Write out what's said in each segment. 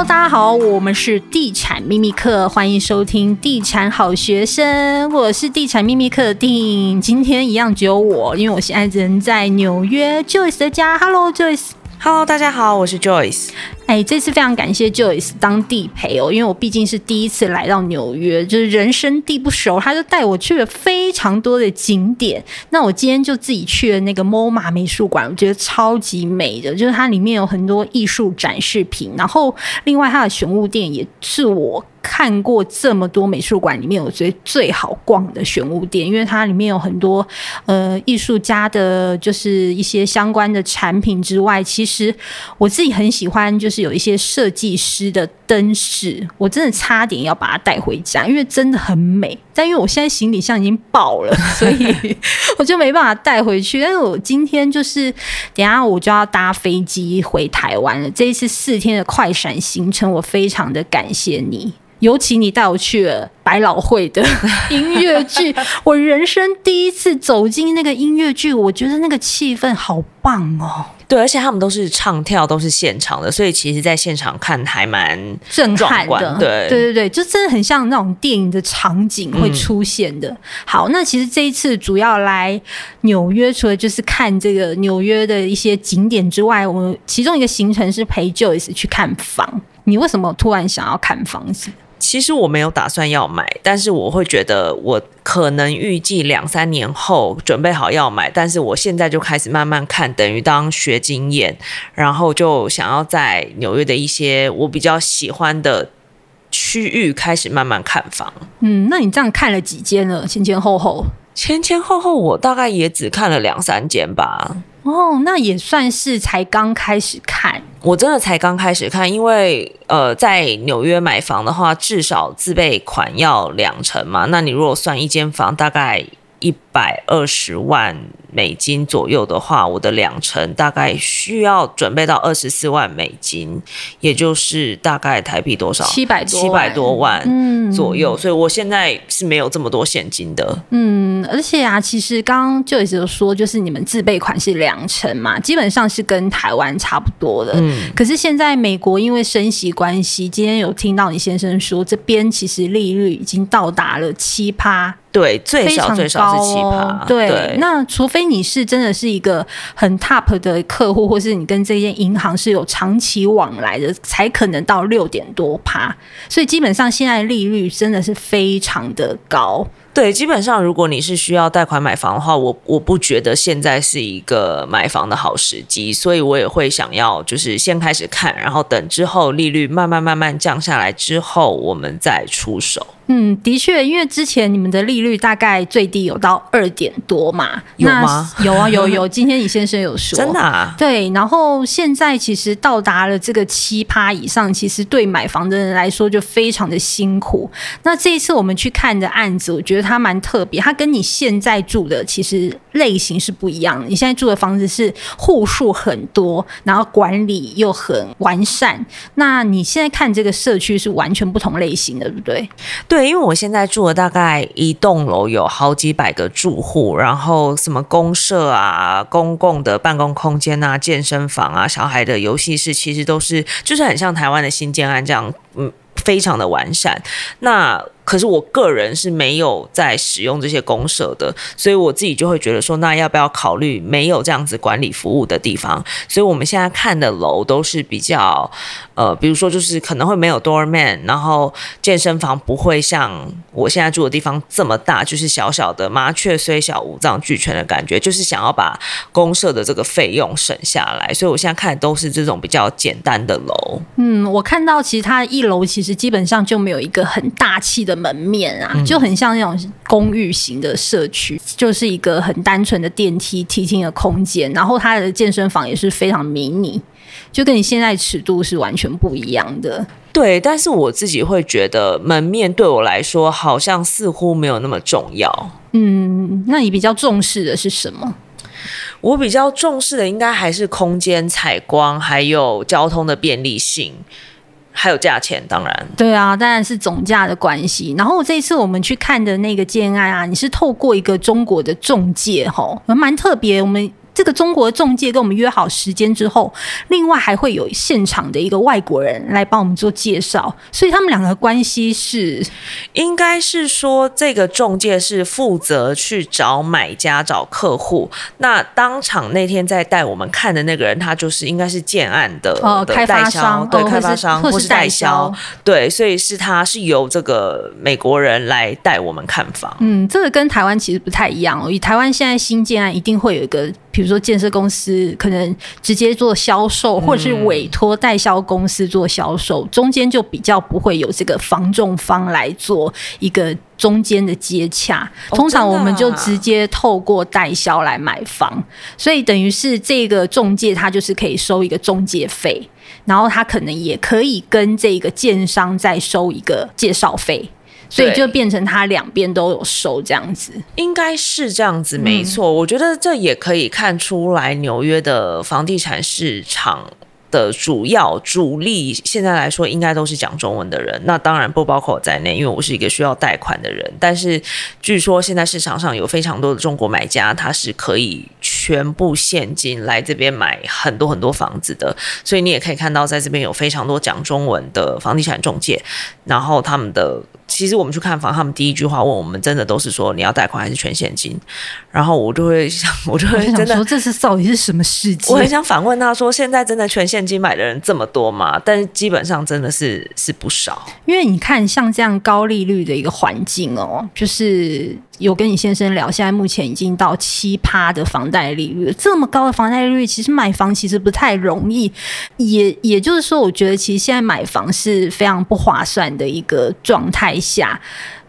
大家好，我们是地产秘密课，欢迎收听地产好学生，我是地产秘密课的定今天一样只有我，因为我现在人在纽约 Joyce 的家。Hello，Joyce。Hello，大家好，我是 Joyce。哎，这次非常感谢 Joyce 当地陪哦，因为我毕竟是第一次来到纽约，就是人生地不熟，他就带我去了非常多的景点。那我今天就自己去了那个 MoMA 美术馆，我觉得超级美的，就是它里面有很多艺术展示品，然后另外它的选物店也是我看过这么多美术馆里面我觉得最好逛的选物店，因为它里面有很多呃艺术家的，就是一些相关的产品之外，其实我自己很喜欢，就是有一些设计师的灯饰，我真的差点要把它带回家，因为真的很美。但因为我现在行李箱已经爆了，所以我就没办法带回去。但是我今天就是等下我就要搭飞机回台湾了，这一次四天的快闪行程，我非常的感谢你。尤其你带我去了百老汇的音乐剧，我人生第一次走进那个音乐剧，我觉得那个气氛好棒哦。对，而且他们都是唱跳，都是现场的，所以其实在现场看还蛮震撼的。对，对对对，就真的很像那种电影的场景会出现的。嗯、好，那其实这一次主要来纽约，除了就是看这个纽约的一些景点之外，我们其中一个行程是陪 Joyce 去看房。你为什么突然想要看房子？其实我没有打算要买，但是我会觉得我可能预计两三年后准备好要买，但是我现在就开始慢慢看，等于当学经验，然后就想要在纽约的一些我比较喜欢的区域开始慢慢看房。嗯，那你这样看了几间了？前前后后，前前后后我大概也只看了两三间吧。哦，那也算是才刚开始看。我真的才刚开始看，因为呃，在纽约买房的话，至少自备款要两成嘛。那你如果算一间房，大概一百二十万美金左右的话，我的两成大概需要准备到二十四万美金，也就是大概台币多少？七百多，七百多万左右。嗯，所以我现在是没有这么多现金的。嗯，而且啊，其实刚刚就一直有说，就是你们自备款是两成嘛，基本上是跟台湾差不多的。嗯，可是现在美国因为升息关系，今天有听到你先生说，这边其实利率已经到达了七趴。对，最少最少是七趴。哦。对，那除非你是真的是一个很 top 的客户，或是你跟这间银行是有长期往来的，才可能到六点多趴。所以基本上现在利率真的是非常的高。对，基本上如果你是需要贷款买房的话，我我不觉得现在是一个买房的好时机，所以我也会想要就是先开始看，然后等之后利率慢慢慢慢降下来之后，我们再出手。嗯，的确，因为之前你们的利率大概最低有到二点多嘛，有吗？有啊，有有。今天李先生有说，真的啊？对。然后现在其实到达了这个七趴以上，其实对买房的人来说就非常的辛苦。那这一次我们去看的案子，我觉得它蛮特别，它跟你现在住的其实类型是不一样的。你现在住的房子是户数很多，然后管理又很完善。那你现在看这个社区是完全不同类型的，对不对？对。因为我现在住的大概一栋楼有好几百个住户，然后什么公社啊、公共的办公空间啊、健身房啊、小孩的游戏室，其实都是就是很像台湾的新建案这样，嗯，非常的完善。那可是我个人是没有在使用这些公社的，所以我自己就会觉得说，那要不要考虑没有这样子管理服务的地方？所以我们现在看的楼都是比较，呃，比如说就是可能会没有 doorman，然后健身房不会像我现在住的地方这么大，就是小小的麻雀虽小五脏俱全的感觉，就是想要把公社的这个费用省下来，所以我现在看的都是这种比较简单的楼。嗯，我看到其实它一楼其实基本上就没有一个很大气的。门面啊，就很像那种公寓型的社区，嗯，就是一个很单纯的电梯梯厅的空间，然后它的健身房也是非常迷你，就跟你现在尺度是完全不一样的。对，但是我自己会觉得门面对我来说好像似乎没有那么重要。嗯，那你比较重视的是什么？我比较重视的应该还是空间采光，还有交通的便利性。还有价钱，当然对啊，当然是总价的关系。然后这一次我们去看的那个建案啊，你是透过一个中国的中介，吼，蛮特别。我们这个中国的仲介跟我们约好时间之后，另外还会有现场的一个外国人来帮我们做介绍，所以他们两个关系是，应该是说这个中介是负责去找买家、找客户。那当场那天在带我们看的那个人，他就是应该是建案的哦，开发商，对，哦、开发商或是代销，对，所以是他是由这个美国人来带我们看房。嗯，这个跟台湾其实不太一样哦。以台湾现在新建案一定会有一个。比如说建设公司可能直接做销售，或者是委托代销公司做销售，中间就比较不会有这个房仲方来做一个中间的接洽。通常我们就直接透过代销来买房，所以等于是这个中介他就是可以收一个中介费，然后他可能也可以跟这个建商再收一个介绍费。所以就变成他两边都有收这样子，应该是这样子，没错。我觉得这也可以看出来纽约的房地产市场的主要主力，现在来说应该都是讲中文的人。那当然不包括我在内，因为我是一个需要贷款的人。但是据说现在市场上有非常多的中国买家，他是可以全部现金来这边买很多很多房子的。所以你也可以看到，在这边有非常多讲中文的房地产中介，然后他们的。其实我们去看房，他们第一句话问我们，真的都是说你要贷款还是全现金？然后我就会想，我就会真的说，这是到底是什么世界？我很想反问他说，现在真的全现金买的人这么多吗？但是基本上真的是是不少。因为你看，像这样高利率的一个环境哦，就是有跟你先生聊，现在目前已经到七趴的房贷利率，这么高的房贷利率，其实买房其实不太容易。也也就是说，我觉得其实现在买房是非常不划算的一个状态。下，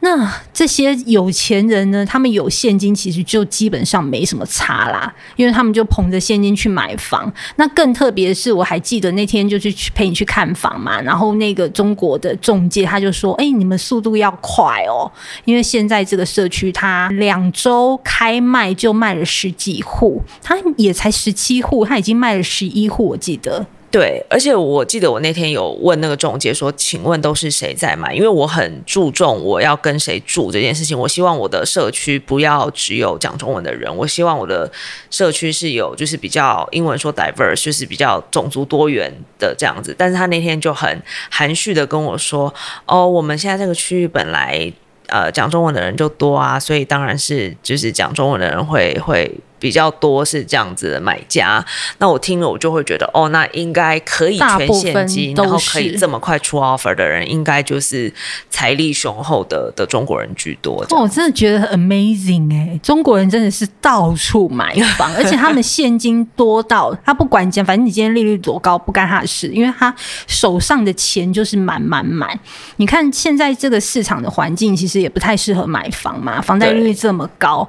那这些有钱人呢？他们有现金，其实就基本上没什么差啦，因为他们就捧着现金去买房。那更特别是，我还记得那天就去陪你去看房嘛，然后那个中国的中介他就说：“哎，你们速度要快哦，因为现在这个社区他两周开卖就卖了十几户，他也才十七户，他已经卖了十一户，我记得。”对，而且我记得我那天有问那个仲介说：“请问都是谁在买？”因为我很注重我要跟谁住这件事情。我希望我的社区不要只有讲中文的人，我希望我的社区是有就是比较英文说 diverse，就是比较种族多元的这样子。但是他那天就很含蓄的跟我说：“哦，我们现在这个区域本来呃讲中文的人就多啊，所以当然是就是讲中文的人会会。”比较多是这样子的买家，那我听了我就会觉得，哦，那应该可以全现金，然后可以这么快出 offer 的人，应该就是财力雄厚的的中国人居多。哦，我真的觉得很 amazing 哎、欸，中国人真的是到处买房，而且他们现金多到他不管讲，反正你今天利率多高不干他的事，因为他手上的钱就是满满满。你看现在这个市场的环境，其实也不太适合买房嘛，房贷利率这么高。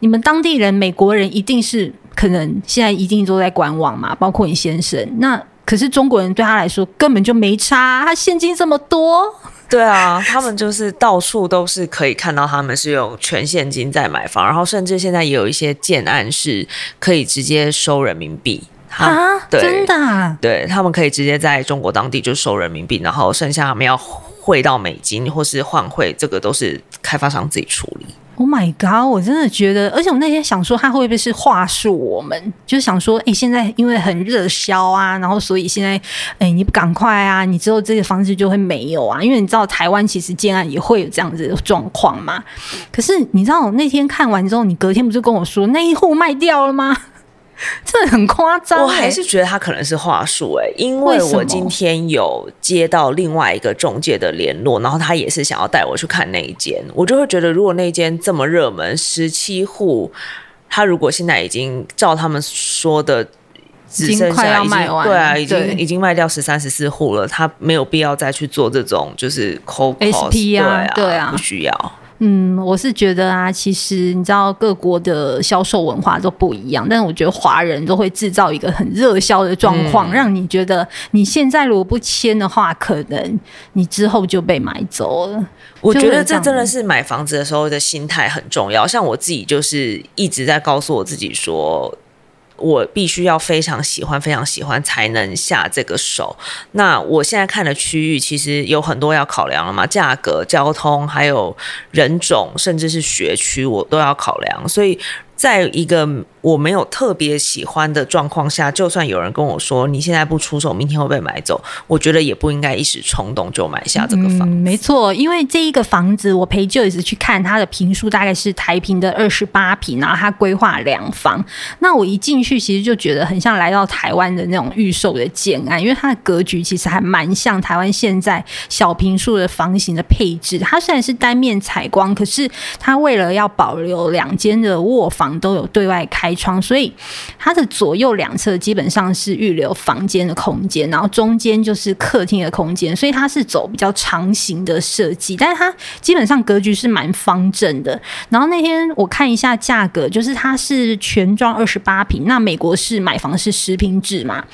你们当地人，美国人一定是可能现在一定都在观望嘛，包括你先生。那可是中国人对他来说根本就没差，他现金这么多。对啊，他们就是到处都是可以看到他们是用全现金在买房，然后甚至现在也有一些建案是可以直接收人民币啊，对，真的啊，对，他们可以直接在中国当地就收人民币，然后剩下他们要汇到美金或是换汇，这个都是开发商自己处理。Oh my god！我真的觉得，而且我那天想说，他会不会是话术？我们就是想说，哎、现在因为很热销啊，然后所以现在，哎、你不赶快啊，你之后这个房子就会没有啊。因为你知道，台湾其实建案也会有这样子的状况嘛。可是你知道，那天看完之后，你隔天不是跟我说那一户卖掉了吗？这很夸张、欸，我还是觉得他可能是话术哎、欸，因为我今天有接到另外一个中介的联络，然后他也是想要带我去看那一间，我就会觉得如果那间这么热门，十七户，他如果现在已经照他们说的只剩下已经，快要卖完，对啊，已经已经卖掉十三十四户了，他没有必要再去做这种就是对啊，对啊，不需要。嗯，我是觉得啊，其实你知道各国的销售文化都不一样，但是我觉得华人都会制造一个很热销的状况，嗯，让你觉得你现在如果不签的话，可能你之后就被买走了。我觉得这真的是买房子的时候的心态很重要。像我自己就是一直在告诉我自己说。我必须要非常喜欢，非常喜欢才能下这个手。那我现在看的区域其实有很多要考量了嘛，价格、交通，还有人种，甚至是学区，我都要考量。所以，在一个我没有特别喜欢的状况下，就算有人跟我说你现在不出手，明天会被买走，我觉得也不应该一时冲动就买下这个房。嗯，没错，因为这一个房子我陪 Joyce 去看，它的坪数大概是台平的二十八平，然后它规划两房。那我一进去，其实就觉得很像来到台湾的那种预售的建案，因为它的格局其实还蛮像台湾现在小坪数的房型的配置。它虽然是单面采光，可是它为了要保留两间的卧房都有对外开窗，所以它的左右两侧基本上是预留房间的空间，然后中间就是客厅的空间，所以它是走比较长型的设计，但是它基本上格局是蛮方正的。然后那天我看一下价格，就是它是全装二十八平，那美国是买房是十平制嘛，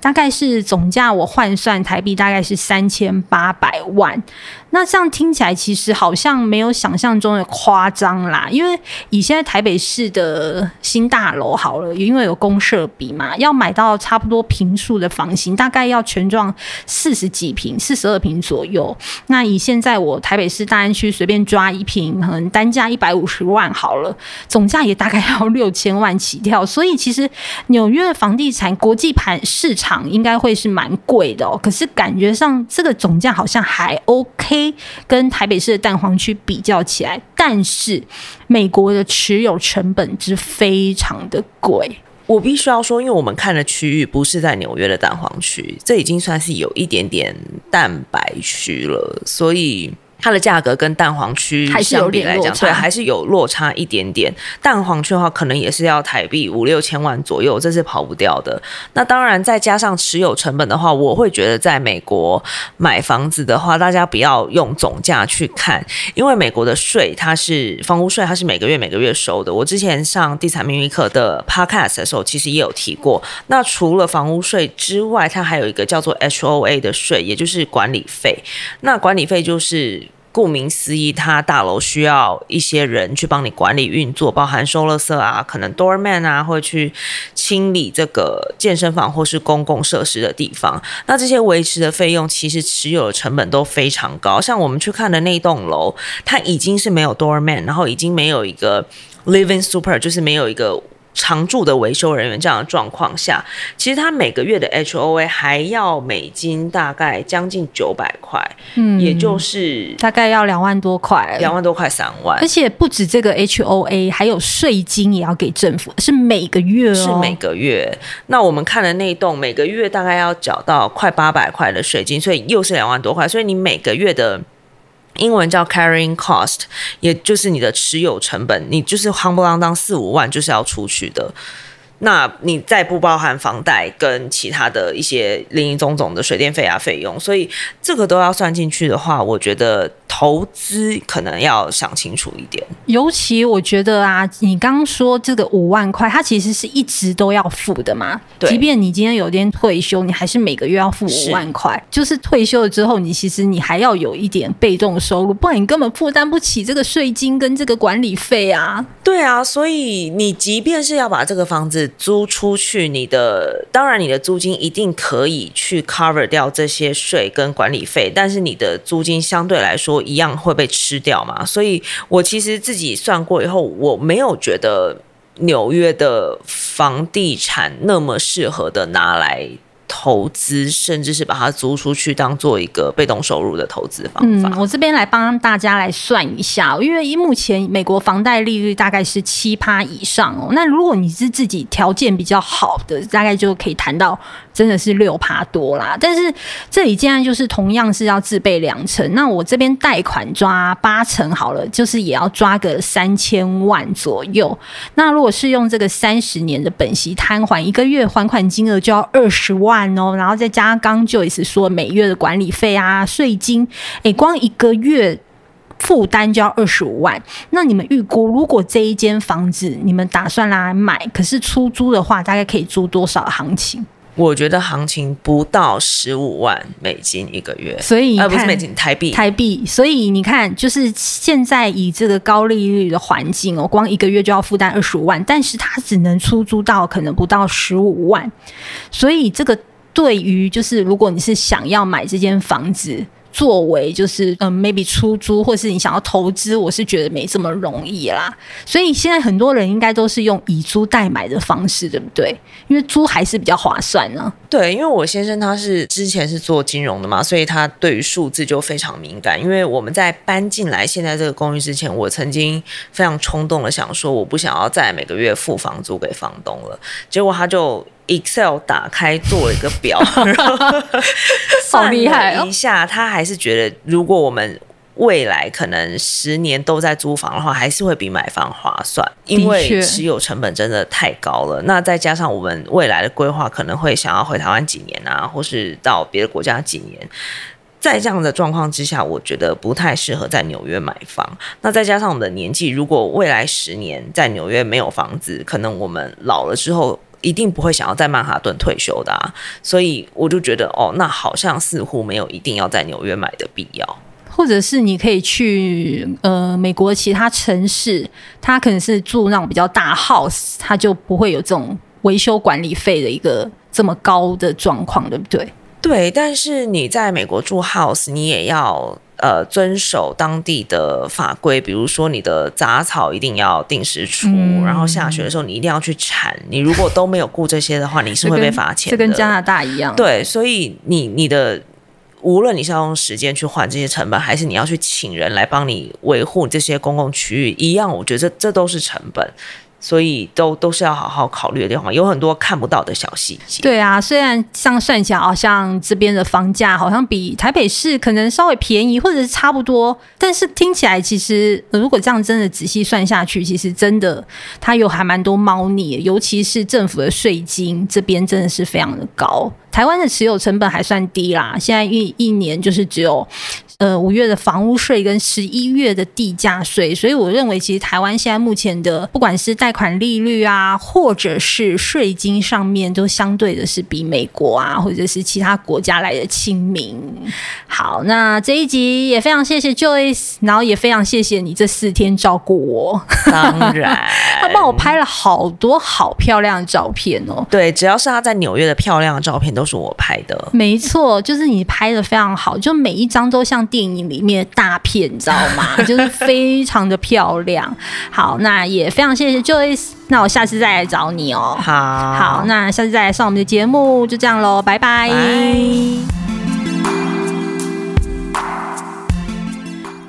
大概是总价我换算台币大概是三千八百万。那这样听起来其实好像没有想象中的夸张啦，因为以现在台北市的新大楼好了，因为有公设比嘛，要买到差不多平数的房型，大概要全幢四十几平，四十二平左右。那以现在我台北市大安区随便抓一平，可能单价一百五十万好了，总价也大概要六千万起跳。所以其实纽约房地产国际盘市场应该会是蛮贵的哦，可是感觉上这个总价好像还 OK。跟台北市的蛋黄区比较起来，但是美国的持有成本是非常的贵。我必须要说，因为我们看的区域不是在纽约的蛋黄区，这已经算是有一点点蛋白区了，所以。它的价格跟蛋黄区相比来讲，对，还是有落差一点点。蛋黄区的话，可能也是要台币五六千万左右，这是跑不掉的。那当然，再加上持有成本的话，我会觉得在美国买房子的话，大家不要用总价去看，因为美国的税它是房屋税，它是每个月每个月收的。我之前上地产秘密课的 podcast 的时候，其实也有提过。那除了房屋税之外，它还有一个叫做 HOA 的税，也就是管理费。那管理费就是。顾名思义，它大楼需要一些人去帮你管理运作，包含收垃圾啊，可能 doorman 啊，会去清理这个健身房或是公共设施的地方。那这些维持的费用，其实持有的成本都非常高。像我们去看的那栋楼，它已经是没有 doorman，然后已经没有一个 living super，就是没有一个。常驻的维修人员这样的状况下，其实他每个月的 HOA 还要美金大概将近九百块，嗯，也就是大概要两万多块，两万多块三万，而且不止这个 HOA，还有税金也要给政府，是每个月哦，是每个月。那我们看的那栋每个月大概要缴到快八百块的税金，所以又是两万多块，所以你每个月的。英文叫 carrying cost，也就是你的持有成本，你就是夯不啷当四五万就是要出去的。那你再不包含房贷跟其他的一些林林总总的水电费啊费用，所以这个都要算进去的话，我觉得投资可能要想清楚一点。尤其我觉得啊，你刚刚说这个五万块，它其实是一直都要付的嘛。对，即便你今天有点退休，你还是每个月要付五万块。是就是退休了之后，你其实你还要有一点被动收入，不然你根本负担不起这个税金跟这个管理费啊。对啊，所以你即便是要把这个房子租出去，你的当然你的租金一定可以去 cover 掉这些税跟管理费，但是你的租金相对来说一样会被吃掉嘛。所以我其实自己算过以后，我没有觉得纽约的房地产那么适合的拿来。投资，甚至是把它租出去当做一个被动收入的投资方法。嗯，我这边来帮大家来算一下，因为目前美国房贷利率大概是七趴以上哦。那如果你是自己条件比较好的，大概就可以谈到。真的是六趴多啦，但是这里既然就是同样是要自备两成，那我这边贷款抓八成好了，就是也要抓个三千万左右。那如果是用这个三十年的本息摊还，一个月还款金额就要二十万哦，然后再加上刚 Joyce 说每月的管理费啊、税金，诶，光一个月负担就要二十五万。那你们预估，如果这一间房子你们打算来买，可是出租的话，大概可以租多少行情？我觉得行情不到十五万美金一个月，所以呃不是美金，台币台币。所以你看，就是现在以这个高利率的环境哦，光一个月就要负担二十五万，但是它只能出租到可能不到十五万。所以这个对于就是如果你是想要买这间房子作为就是嗯，maybe 出租或是你想要投资，我是觉得没这么容易啦。所以现在很多人应该都是用以租代买的方式，对不对？因为租还是比较划算呢。对，因为我先生他是之前是做金融的嘛，所以他对于数字就非常敏感。因为我们在搬进来现在这个公寓之前，我曾经非常冲动的想说，我不想要再每个月付房租给房东了。结果他就 Excel 打开做一个表，好厉害哦！一下他还是觉得，如果我们未来可能十年都在租房的话，还是会比买房划算，因为持有成本真的太高了。那再加上我们未来的规划，可能会想要回台湾几年啊，或是到别的国家几年。在这样的状况之下，我觉得不太适合在纽约买房。那再加上我们的年纪，如果未来十年在纽约没有房子，可能我们老了之后一定不会想要在曼哈顿退休的啊。所以我就觉得，哦，那好像似乎没有一定要在纽约买的必要。或者是你可以去呃美国其他城市，他可能是住那种比较大 house，他就不会有这种维修管理费的一个这么高的状况，对不对？对，但是你在美国住 house，你也要呃遵守当地的法规，比如说你的杂草一定要定时除，嗯、然后下雪的时候你一定要去铲。你如果都没有顾这些的话，你是会被罚钱的。这跟加拿大一样。对，所以你你的。无论你是要用时间去换这些成本，还是你要去请人来帮你维护这些公共区域，一样，我觉得这这都是成本。所以都都是要好好考虑的地方，有很多看不到的小细节。对啊，虽然这样算起来，好像这边的房价好像比台北市可能稍微便宜，或者是差不多，但是听起来其实如果这样真的仔细算下去，其实真的它有还蛮多猫腻，尤其是政府的税金这边真的是非常的高。台湾的持有成本还算低啦，现在一一年就是只有。呃，五月的房屋税跟十一月的地价税，所以我认为其实台湾现在目前的不管是贷款利率啊，或者是税金上面，都相对的是比美国啊，或者是其他国家来的亲民。好，那这一集也非常谢谢 Joyce，然后也非常谢谢你这四天照顾我。当然，他帮我拍了好多好漂亮的照片哦。对，只要是他在纽约的漂亮的照片，都是我拍的。没错，就是你拍的非常好，就每一张都像。电影里面的大片，你知道吗？就是非常的漂亮。好，那也非常谢谢 Joyce。那我下次再来找你哦。好，好，那下次再来上我们的节目，就这样喽，拜拜。Bye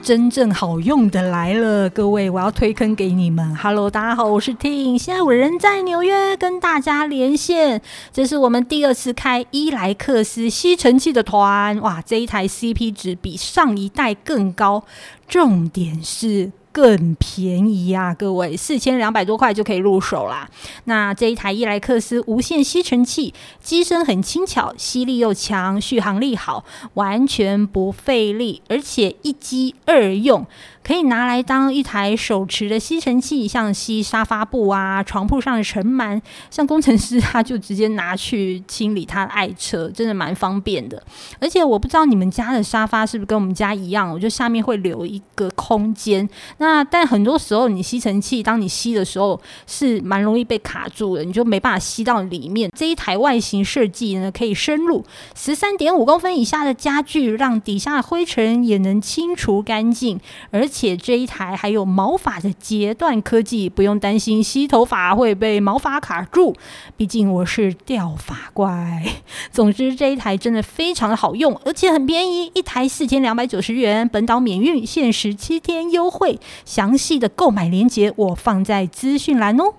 真正好用的来了，各位，我要推坑给你们。Hello，大家好，我是 Ting，现在我人在纽约跟大家连线。这是我们第二次开伊莱克斯吸尘器的团，哇，这一台 CP 值比上一代更高，重点是。更便宜、啊，各位，四千两百多块就可以入手啦。那这一台伊莱克斯无线吸尘器，机身很轻巧，吸力又强，续航力好，完全不费力，而且一机二用。可以拿来当一台手持的吸尘器，像吸沙发布啊、床铺上的尘螨，像工程师他就直接拿去清理他的爱车，真的蛮方便的。而且我不知道你们家的沙发是不是跟我们家一样，我就下面会留一个空间。那但很多时候你吸尘器当你吸的时候是蛮容易被卡住的，你就没办法吸到里面。这一台外形设计呢，可以深入十三点五公分以下的家具，让底下的灰尘也能清除干净，而。且这一台还有毛发的截断科技，不用担心吸头发会被毛发卡住。毕竟我是掉发怪。总之这一台真的非常的好用，而且很便宜，一台四千两百九十元，本岛免运，限时七天优惠。详细的购买链接我放在资讯栏哦。